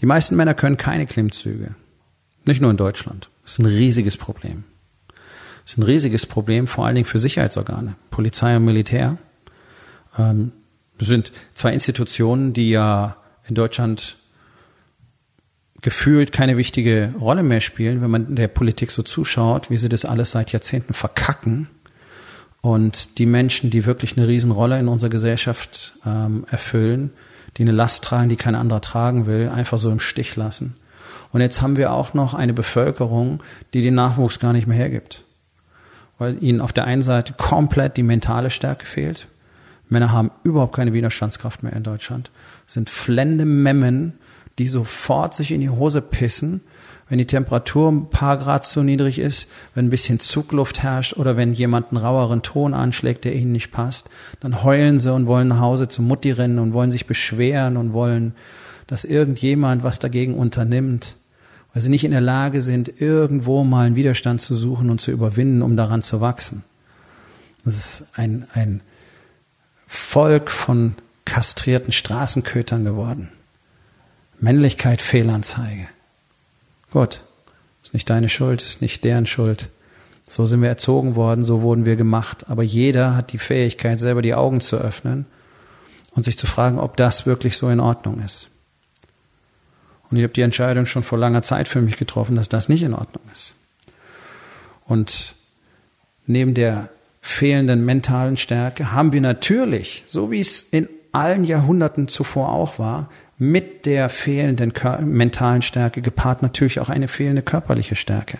Die meisten Männer können keine Klimmzüge. Nicht nur in Deutschland. Das ist ein riesiges Problem. Das ist ein riesiges Problem, vor allen Dingen für Sicherheitsorgane. Polizei und Militär ähm, sind zwei Institutionen, die ja in Deutschland gefühlt keine wichtige Rolle mehr spielen, wenn man der Politik so zuschaut, wie sie das alles seit Jahrzehnten verkacken und die Menschen, die wirklich eine Riesenrolle in unserer Gesellschaft ähm, erfüllen, die eine Last tragen, die kein anderer tragen will, einfach so im Stich lassen. Und jetzt haben wir auch noch eine Bevölkerung, die den Nachwuchs gar nicht mehr hergibt. Weil ihnen auf der einen Seite komplett die mentale Stärke fehlt. Männer haben überhaupt keine Widerstandskraft mehr in Deutschland. sind flende Memmen, die sofort sich in die Hose pissen, wenn die Temperatur ein paar Grad zu niedrig ist, wenn ein bisschen Zugluft herrscht oder wenn jemand einen raueren Ton anschlägt, der ihnen nicht passt, dann heulen sie und wollen nach Hause zu Mutti rennen und wollen sich beschweren und wollen, dass irgendjemand was dagegen unternimmt, weil sie nicht in der Lage sind, irgendwo mal einen Widerstand zu suchen und zu überwinden, um daran zu wachsen. Das ist ein, ein Volk von kastrierten Straßenkötern geworden. Männlichkeit Fehlanzeige. Gott, ist nicht deine Schuld, ist nicht deren Schuld. So sind wir erzogen worden, so wurden wir gemacht. Aber jeder hat die Fähigkeit, selber die Augen zu öffnen und sich zu fragen, ob das wirklich so in Ordnung ist. Und ich habe die Entscheidung schon vor langer Zeit für mich getroffen, dass das nicht in Ordnung ist. Und neben der fehlenden mentalen Stärke haben wir natürlich, so wie es in allen Jahrhunderten zuvor auch war, mit der fehlenden mentalen Stärke gepaart natürlich auch eine fehlende körperliche Stärke.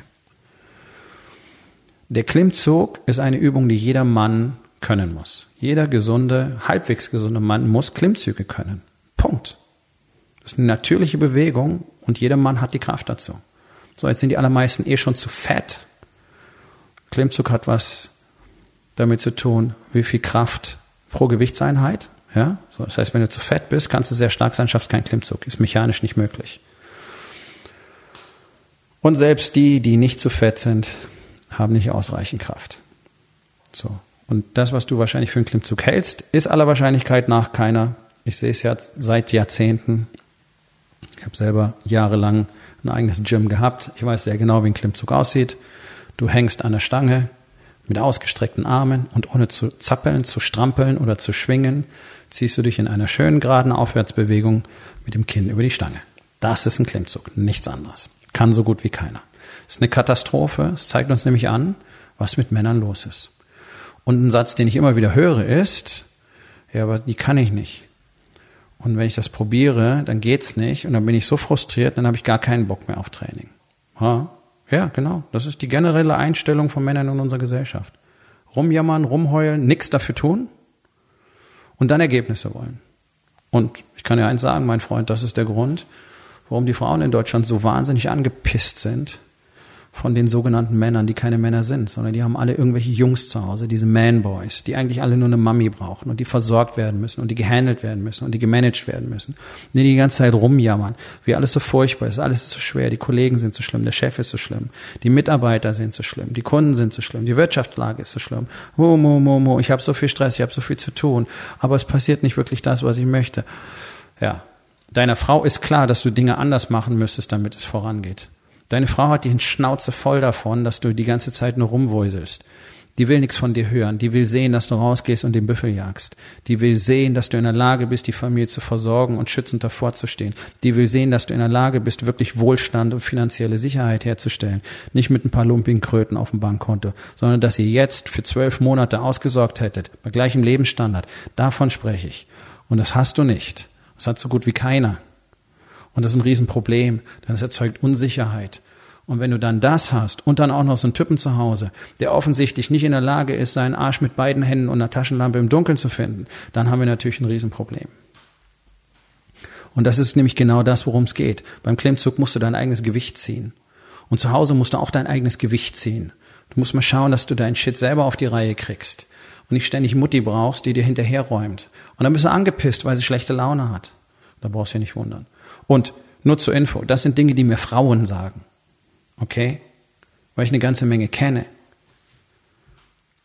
Der Klimmzug ist eine Übung, die jeder Mann können muss. Jeder gesunde, halbwegs gesunde Mann muss Klimmzüge können. Punkt. Das ist eine natürliche Bewegung und jeder Mann hat die Kraft dazu. So, jetzt sind die allermeisten eh schon zu fett. Klimmzug hat was damit zu tun, wie viel Kraft pro Gewichtseinheit. Ja, so, das heißt, wenn du zu fett bist, kannst du sehr stark sein, schaffst keinen Klimmzug. Ist mechanisch nicht möglich. Und selbst die, die nicht zu fett sind, haben nicht ausreichend Kraft. So. Und das, was du wahrscheinlich für einen Klimmzug hältst, ist aller Wahrscheinlichkeit nach keiner. Ich sehe es ja seit Jahrzehnten. Ich habe selber jahrelang ein eigenes Gym gehabt. Ich weiß sehr genau, wie ein Klimmzug aussieht. Du hängst an der Stange mit ausgestreckten Armen und ohne zu zappeln, zu strampeln oder zu schwingen, ziehst du dich in einer schönen geraden Aufwärtsbewegung mit dem Kinn über die Stange. Das ist ein Klimmzug, nichts anderes. Kann so gut wie keiner. ist eine Katastrophe. Es zeigt uns nämlich an, was mit Männern los ist. Und ein Satz, den ich immer wieder höre, ist, ja, aber die kann ich nicht. Und wenn ich das probiere, dann geht's nicht. Und dann bin ich so frustriert, dann habe ich gar keinen Bock mehr auf Training. Ja, ja, genau. Das ist die generelle Einstellung von Männern in unserer Gesellschaft. Rumjammern, rumheulen, nichts dafür tun und dann Ergebnisse wollen. Und ich kann ja eins sagen, mein Freund, das ist der Grund, warum die Frauen in Deutschland so wahnsinnig angepisst sind von den sogenannten Männern, die keine Männer sind, sondern die haben alle irgendwelche Jungs zu Hause, diese Man-Boys, die eigentlich alle nur eine Mami brauchen und die versorgt werden müssen und die gehandelt werden müssen und die gemanagt werden müssen. Die die ganze Zeit rumjammern, wie alles so furchtbar ist, alles ist so schwer, die Kollegen sind so schlimm, der Chef ist so schlimm, die Mitarbeiter sind so schlimm, die Kunden sind so schlimm, die Wirtschaftslage ist so schlimm. Mo, mo, mo, mo, ich habe so viel Stress, ich habe so viel zu tun, aber es passiert nicht wirklich das, was ich möchte. Ja, deiner Frau ist klar, dass du Dinge anders machen müsstest, damit es vorangeht. Deine Frau hat die Schnauze voll davon, dass du die ganze Zeit nur rumwuselst. Die will nichts von dir hören. Die will sehen, dass du rausgehst und den Büffel jagst. Die will sehen, dass du in der Lage bist, die Familie zu versorgen und schützend davor zu stehen. Die will sehen, dass du in der Lage bist, wirklich Wohlstand und finanzielle Sicherheit herzustellen. Nicht mit ein paar lumpigen Kröten auf dem Bankkonto, sondern dass ihr jetzt für zwölf Monate ausgesorgt hättet, bei gleichem Lebensstandard. Davon spreche ich. Und das hast du nicht. Das hat so gut wie keiner. Und das ist ein Riesenproblem, denn es erzeugt Unsicherheit. Und wenn du dann das hast und dann auch noch so einen Typen zu Hause, der offensichtlich nicht in der Lage ist, seinen Arsch mit beiden Händen und einer Taschenlampe im Dunkeln zu finden, dann haben wir natürlich ein Riesenproblem. Und das ist nämlich genau das, worum es geht. Beim Klimmzug musst du dein eigenes Gewicht ziehen. Und zu Hause musst du auch dein eigenes Gewicht ziehen. Du musst mal schauen, dass du deinen Shit selber auf die Reihe kriegst. Und nicht ständig Mutti brauchst, die dir hinterherräumt. Und dann bist du angepisst, weil sie schlechte Laune hat. Da brauchst du ja nicht wundern. Und nur zur Info, das sind Dinge, die mir Frauen sagen. Okay? Weil ich eine ganze Menge kenne.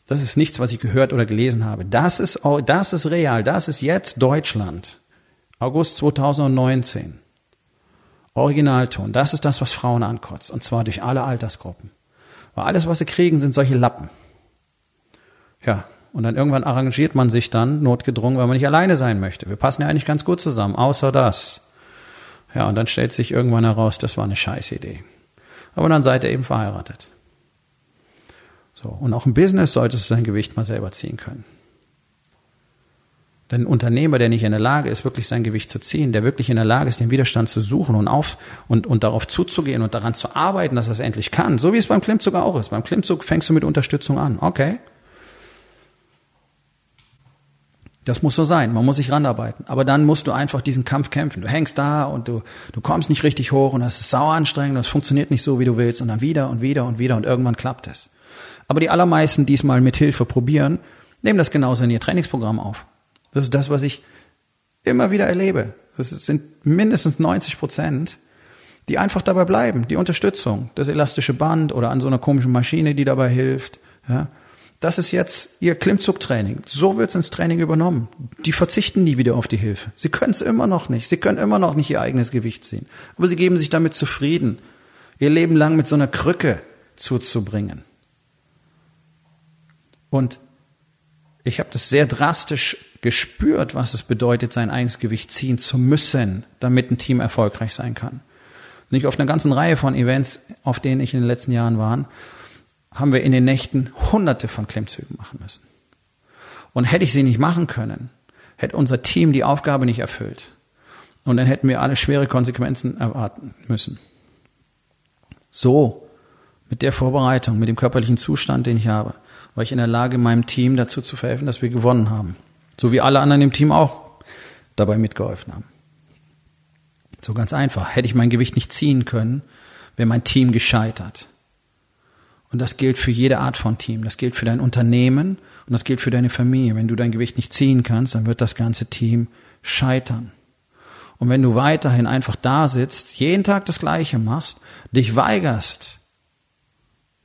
Das ist nichts, was ich gehört oder gelesen habe. Das ist, das ist real. Das ist jetzt Deutschland. August 2019. Originalton. Das ist das, was Frauen ankotzt. Und zwar durch alle Altersgruppen. Weil alles, was sie kriegen, sind solche Lappen. Ja. Und dann irgendwann arrangiert man sich dann, notgedrungen, weil man nicht alleine sein möchte. Wir passen ja eigentlich ganz gut zusammen, außer das. Ja, und dann stellt sich irgendwann heraus, das war eine Scheißidee. Aber dann seid ihr eben verheiratet. So. Und auch im Business solltest du dein Gewicht mal selber ziehen können. Denn ein Unternehmer, der nicht in der Lage ist, wirklich sein Gewicht zu ziehen, der wirklich in der Lage ist, den Widerstand zu suchen und auf und, und darauf zuzugehen und daran zu arbeiten, dass er es endlich kann, so wie es beim Klimmzug auch ist. Beim Klimmzug fängst du mit Unterstützung an. Okay. Das muss so sein. Man muss sich ranarbeiten. Aber dann musst du einfach diesen Kampf kämpfen. Du hängst da und du, du kommst nicht richtig hoch und das ist sauer anstrengend und es funktioniert nicht so, wie du willst und dann wieder und wieder und wieder und irgendwann klappt es. Aber die allermeisten, die es mal mit Hilfe probieren, nehmen das genauso in ihr Trainingsprogramm auf. Das ist das, was ich immer wieder erlebe. Das sind mindestens 90 Prozent, die einfach dabei bleiben. Die Unterstützung, das elastische Band oder an so einer komischen Maschine, die dabei hilft. Ja. Das ist jetzt ihr Klimmzugtraining. So wird's ins Training übernommen. Die verzichten nie wieder auf die Hilfe. Sie können es immer noch nicht. Sie können immer noch nicht ihr eigenes Gewicht ziehen. Aber sie geben sich damit zufrieden, ihr Leben lang mit so einer Krücke zuzubringen. Und ich habe das sehr drastisch gespürt, was es bedeutet, sein eigenes Gewicht ziehen zu müssen, damit ein Team erfolgreich sein kann. Nicht auf einer ganzen Reihe von Events, auf denen ich in den letzten Jahren war, haben wir in den Nächten hunderte von Klimmzügen machen müssen. Und hätte ich sie nicht machen können, hätte unser Team die Aufgabe nicht erfüllt. Und dann hätten wir alle schwere Konsequenzen erwarten müssen. So, mit der Vorbereitung, mit dem körperlichen Zustand, den ich habe, war ich in der Lage, meinem Team dazu zu verhelfen, dass wir gewonnen haben. So wie alle anderen im Team auch dabei mitgeholfen haben. So ganz einfach. Hätte ich mein Gewicht nicht ziehen können, wäre mein Team gescheitert. Und das gilt für jede Art von Team. Das gilt für dein Unternehmen und das gilt für deine Familie. Wenn du dein Gewicht nicht ziehen kannst, dann wird das ganze Team scheitern. Und wenn du weiterhin einfach da sitzt, jeden Tag das Gleiche machst, dich weigerst,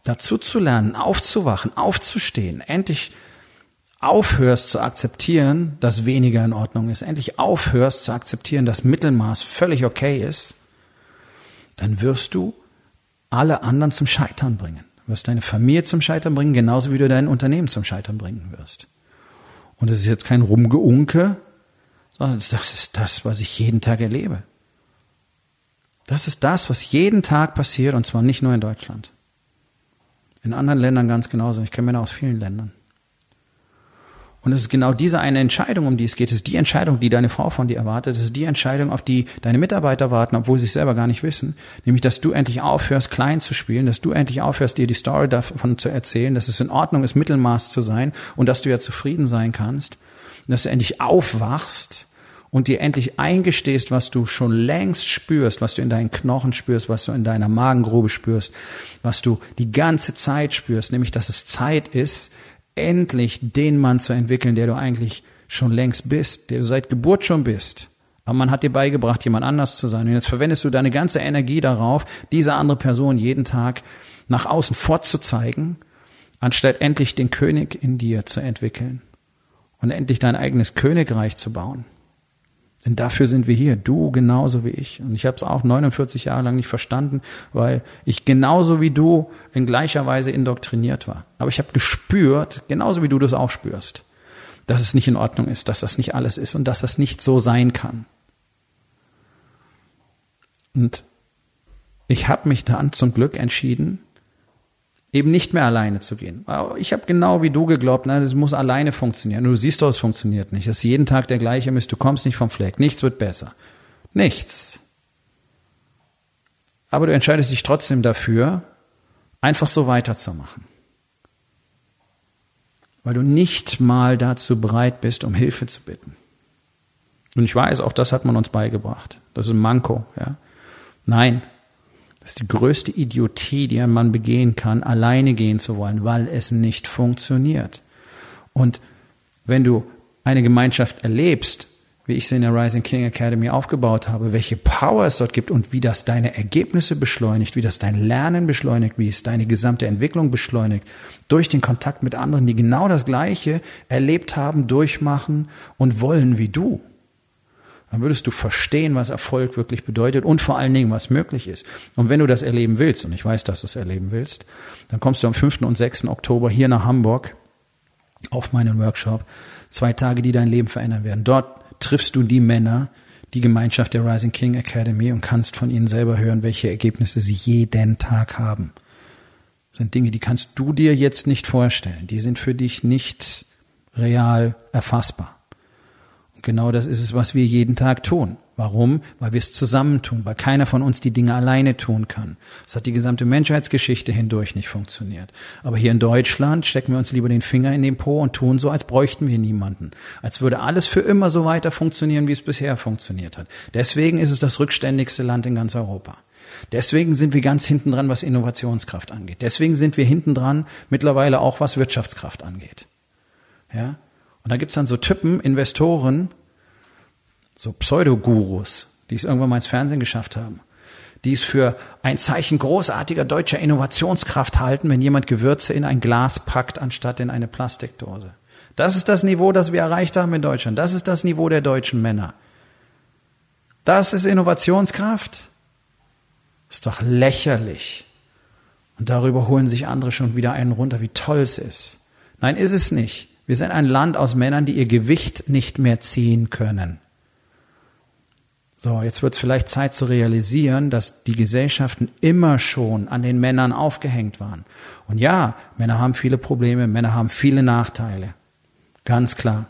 dazu zu lernen, aufzuwachen, aufzustehen, endlich aufhörst zu akzeptieren, dass weniger in Ordnung ist, endlich aufhörst zu akzeptieren, dass Mittelmaß völlig okay ist, dann wirst du alle anderen zum Scheitern bringen. Wirst deine Familie zum Scheitern bringen, genauso wie du dein Unternehmen zum Scheitern bringen wirst. Und das ist jetzt kein Rumgeunke, sondern das ist das, was ich jeden Tag erlebe. Das ist das, was jeden Tag passiert, und zwar nicht nur in Deutschland. In anderen Ländern ganz genauso. Ich kenne Männer aus vielen Ländern. Und es ist genau diese eine Entscheidung, um die es geht. Es ist die Entscheidung, die deine Frau von dir erwartet. Es ist die Entscheidung, auf die deine Mitarbeiter warten, obwohl sie es selber gar nicht wissen. Nämlich, dass du endlich aufhörst, klein zu spielen, dass du endlich aufhörst, dir die Story davon zu erzählen, dass es in Ordnung ist, Mittelmaß zu sein und dass du ja zufrieden sein kannst. dass du endlich aufwachst und dir endlich eingestehst, was du schon längst spürst, was du in deinen Knochen spürst, was du in deiner Magengrube spürst, was du die ganze Zeit spürst, nämlich, dass es Zeit ist, endlich den Mann zu entwickeln, der du eigentlich schon längst bist, der du seit Geburt schon bist. Aber man hat dir beigebracht, jemand anders zu sein. Und jetzt verwendest du deine ganze Energie darauf, diese andere Person jeden Tag nach außen vorzuzeigen, anstatt endlich den König in dir zu entwickeln und endlich dein eigenes Königreich zu bauen. Denn dafür sind wir hier, du genauso wie ich. Und ich habe es auch 49 Jahre lang nicht verstanden, weil ich genauso wie du in gleicher Weise indoktriniert war. Aber ich habe gespürt, genauso wie du das auch spürst, dass es nicht in Ordnung ist, dass das nicht alles ist und dass das nicht so sein kann. Und ich habe mich dann zum Glück entschieden, eben nicht mehr alleine zu gehen. Ich habe genau wie du geglaubt, na, das muss alleine funktionieren. Du siehst doch, es funktioniert nicht. Das ist jeden Tag der gleiche Mist. Du kommst nicht vom Fleck. Nichts wird besser. Nichts. Aber du entscheidest dich trotzdem dafür, einfach so weiterzumachen. Weil du nicht mal dazu bereit bist, um Hilfe zu bitten. Und ich weiß, auch das hat man uns beigebracht. Das ist ein Manko, ja. Nein. Das ist die größte Idiotie, die ein Mann begehen kann, alleine gehen zu wollen, weil es nicht funktioniert. Und wenn du eine Gemeinschaft erlebst, wie ich sie in der Rising King Academy aufgebaut habe, welche Power es dort gibt und wie das deine Ergebnisse beschleunigt, wie das dein Lernen beschleunigt, wie es deine gesamte Entwicklung beschleunigt, durch den Kontakt mit anderen, die genau das Gleiche erlebt haben, durchmachen und wollen wie du. Dann würdest du verstehen, was Erfolg wirklich bedeutet und vor allen Dingen, was möglich ist. Und wenn du das erleben willst, und ich weiß, dass du es erleben willst, dann kommst du am 5. und 6. Oktober hier nach Hamburg auf meinen Workshop. Zwei Tage, die dein Leben verändern werden. Dort triffst du die Männer, die Gemeinschaft der Rising King Academy und kannst von ihnen selber hören, welche Ergebnisse sie jeden Tag haben. Das sind Dinge, die kannst du dir jetzt nicht vorstellen. Die sind für dich nicht real erfassbar. Genau das ist es, was wir jeden Tag tun. Warum? Weil wir es zusammen tun, weil keiner von uns die Dinge alleine tun kann. Das hat die gesamte Menschheitsgeschichte hindurch nicht funktioniert. Aber hier in Deutschland stecken wir uns lieber den Finger in den Po und tun so, als bräuchten wir niemanden. Als würde alles für immer so weiter funktionieren, wie es bisher funktioniert hat. Deswegen ist es das rückständigste Land in ganz Europa. Deswegen sind wir ganz hinten dran, was Innovationskraft angeht. Deswegen sind wir hinten dran, mittlerweile auch was Wirtschaftskraft angeht. Ja? Und da gibt's dann so Typen, Investoren, so Pseudogurus, die es irgendwann mal ins Fernsehen geschafft haben, die es für ein Zeichen großartiger deutscher Innovationskraft halten, wenn jemand Gewürze in ein Glas packt, anstatt in eine Plastikdose. Das ist das Niveau, das wir erreicht haben in Deutschland. Das ist das Niveau der deutschen Männer. Das ist Innovationskraft. Ist doch lächerlich. Und darüber holen sich andere schon wieder einen runter, wie toll es ist. Nein, ist es nicht. Wir sind ein Land aus Männern, die ihr Gewicht nicht mehr ziehen können. So, jetzt wird es vielleicht Zeit zu realisieren, dass die Gesellschaften immer schon an den Männern aufgehängt waren. Und ja, Männer haben viele Probleme, Männer haben viele Nachteile. Ganz klar.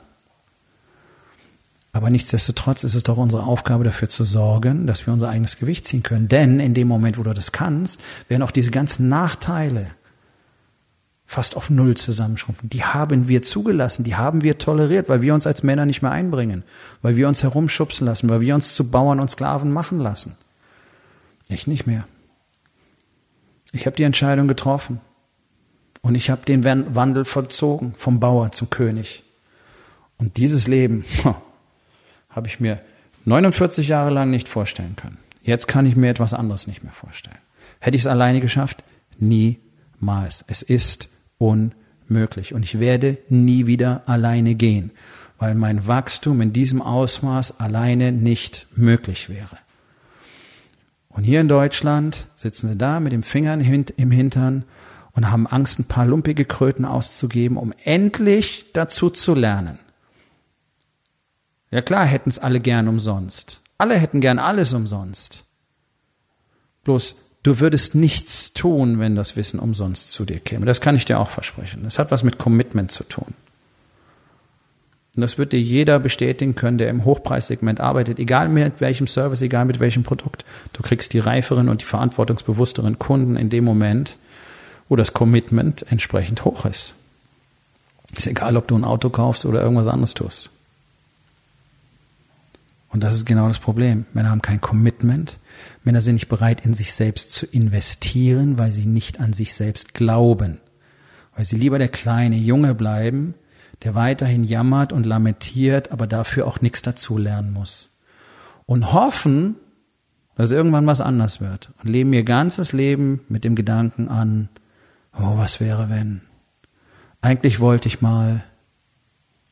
Aber nichtsdestotrotz ist es doch unsere Aufgabe dafür zu sorgen, dass wir unser eigenes Gewicht ziehen können. Denn in dem Moment, wo du das kannst, werden auch diese ganzen Nachteile fast auf Null zusammenschrumpfen. Die haben wir zugelassen, die haben wir toleriert, weil wir uns als Männer nicht mehr einbringen, weil wir uns herumschubsen lassen, weil wir uns zu Bauern und Sklaven machen lassen. Ich nicht mehr. Ich habe die Entscheidung getroffen und ich habe den Wandel vollzogen vom Bauer zum König. Und dieses Leben habe ich mir 49 Jahre lang nicht vorstellen können. Jetzt kann ich mir etwas anderes nicht mehr vorstellen. Hätte ich es alleine geschafft? Niemals. Es ist unmöglich. Und ich werde nie wieder alleine gehen, weil mein Wachstum in diesem Ausmaß alleine nicht möglich wäre. Und hier in Deutschland sitzen sie da mit dem Finger im Hintern und haben Angst, ein paar lumpige Kröten auszugeben, um endlich dazu zu lernen. Ja klar hätten es alle gern umsonst. Alle hätten gern alles umsonst. Bloß Du würdest nichts tun, wenn das Wissen umsonst zu dir käme. Das kann ich dir auch versprechen. Das hat was mit Commitment zu tun. Und das wird dir jeder bestätigen können, der im Hochpreissegment arbeitet, egal mit welchem Service, egal mit welchem Produkt. Du kriegst die reiferen und die verantwortungsbewussteren Kunden in dem Moment, wo das Commitment entsprechend hoch ist. Ist egal, ob du ein Auto kaufst oder irgendwas anderes tust. Und das ist genau das Problem. Männer haben kein Commitment. Männer sind nicht bereit, in sich selbst zu investieren, weil sie nicht an sich selbst glauben. Weil sie lieber der kleine Junge bleiben, der weiterhin jammert und lamentiert, aber dafür auch nichts dazu lernen muss. Und hoffen, dass irgendwann was anders wird. Und leben ihr ganzes Leben mit dem Gedanken an, oh, was wäre wenn? Eigentlich wollte ich mal,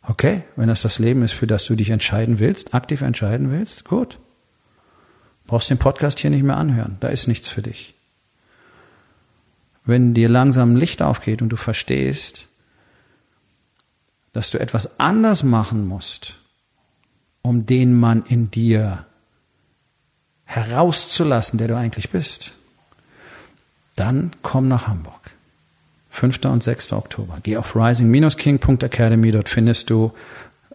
Okay, wenn das das Leben ist, für das du dich entscheiden willst, aktiv entscheiden willst, gut. Brauchst den Podcast hier nicht mehr anhören, da ist nichts für dich. Wenn dir langsam Licht aufgeht und du verstehst, dass du etwas anders machen musst, um den Mann in dir herauszulassen, der du eigentlich bist, dann komm nach Hamburg. 5. und 6. Oktober. Geh auf rising-king.academy, dort findest du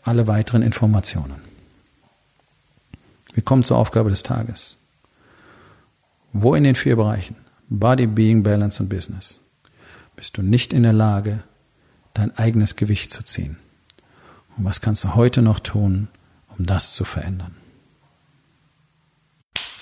alle weiteren Informationen. Wir kommen zur Aufgabe des Tages. Wo in den vier Bereichen Body, Being, Balance und Business bist du nicht in der Lage, dein eigenes Gewicht zu ziehen? Und was kannst du heute noch tun, um das zu verändern?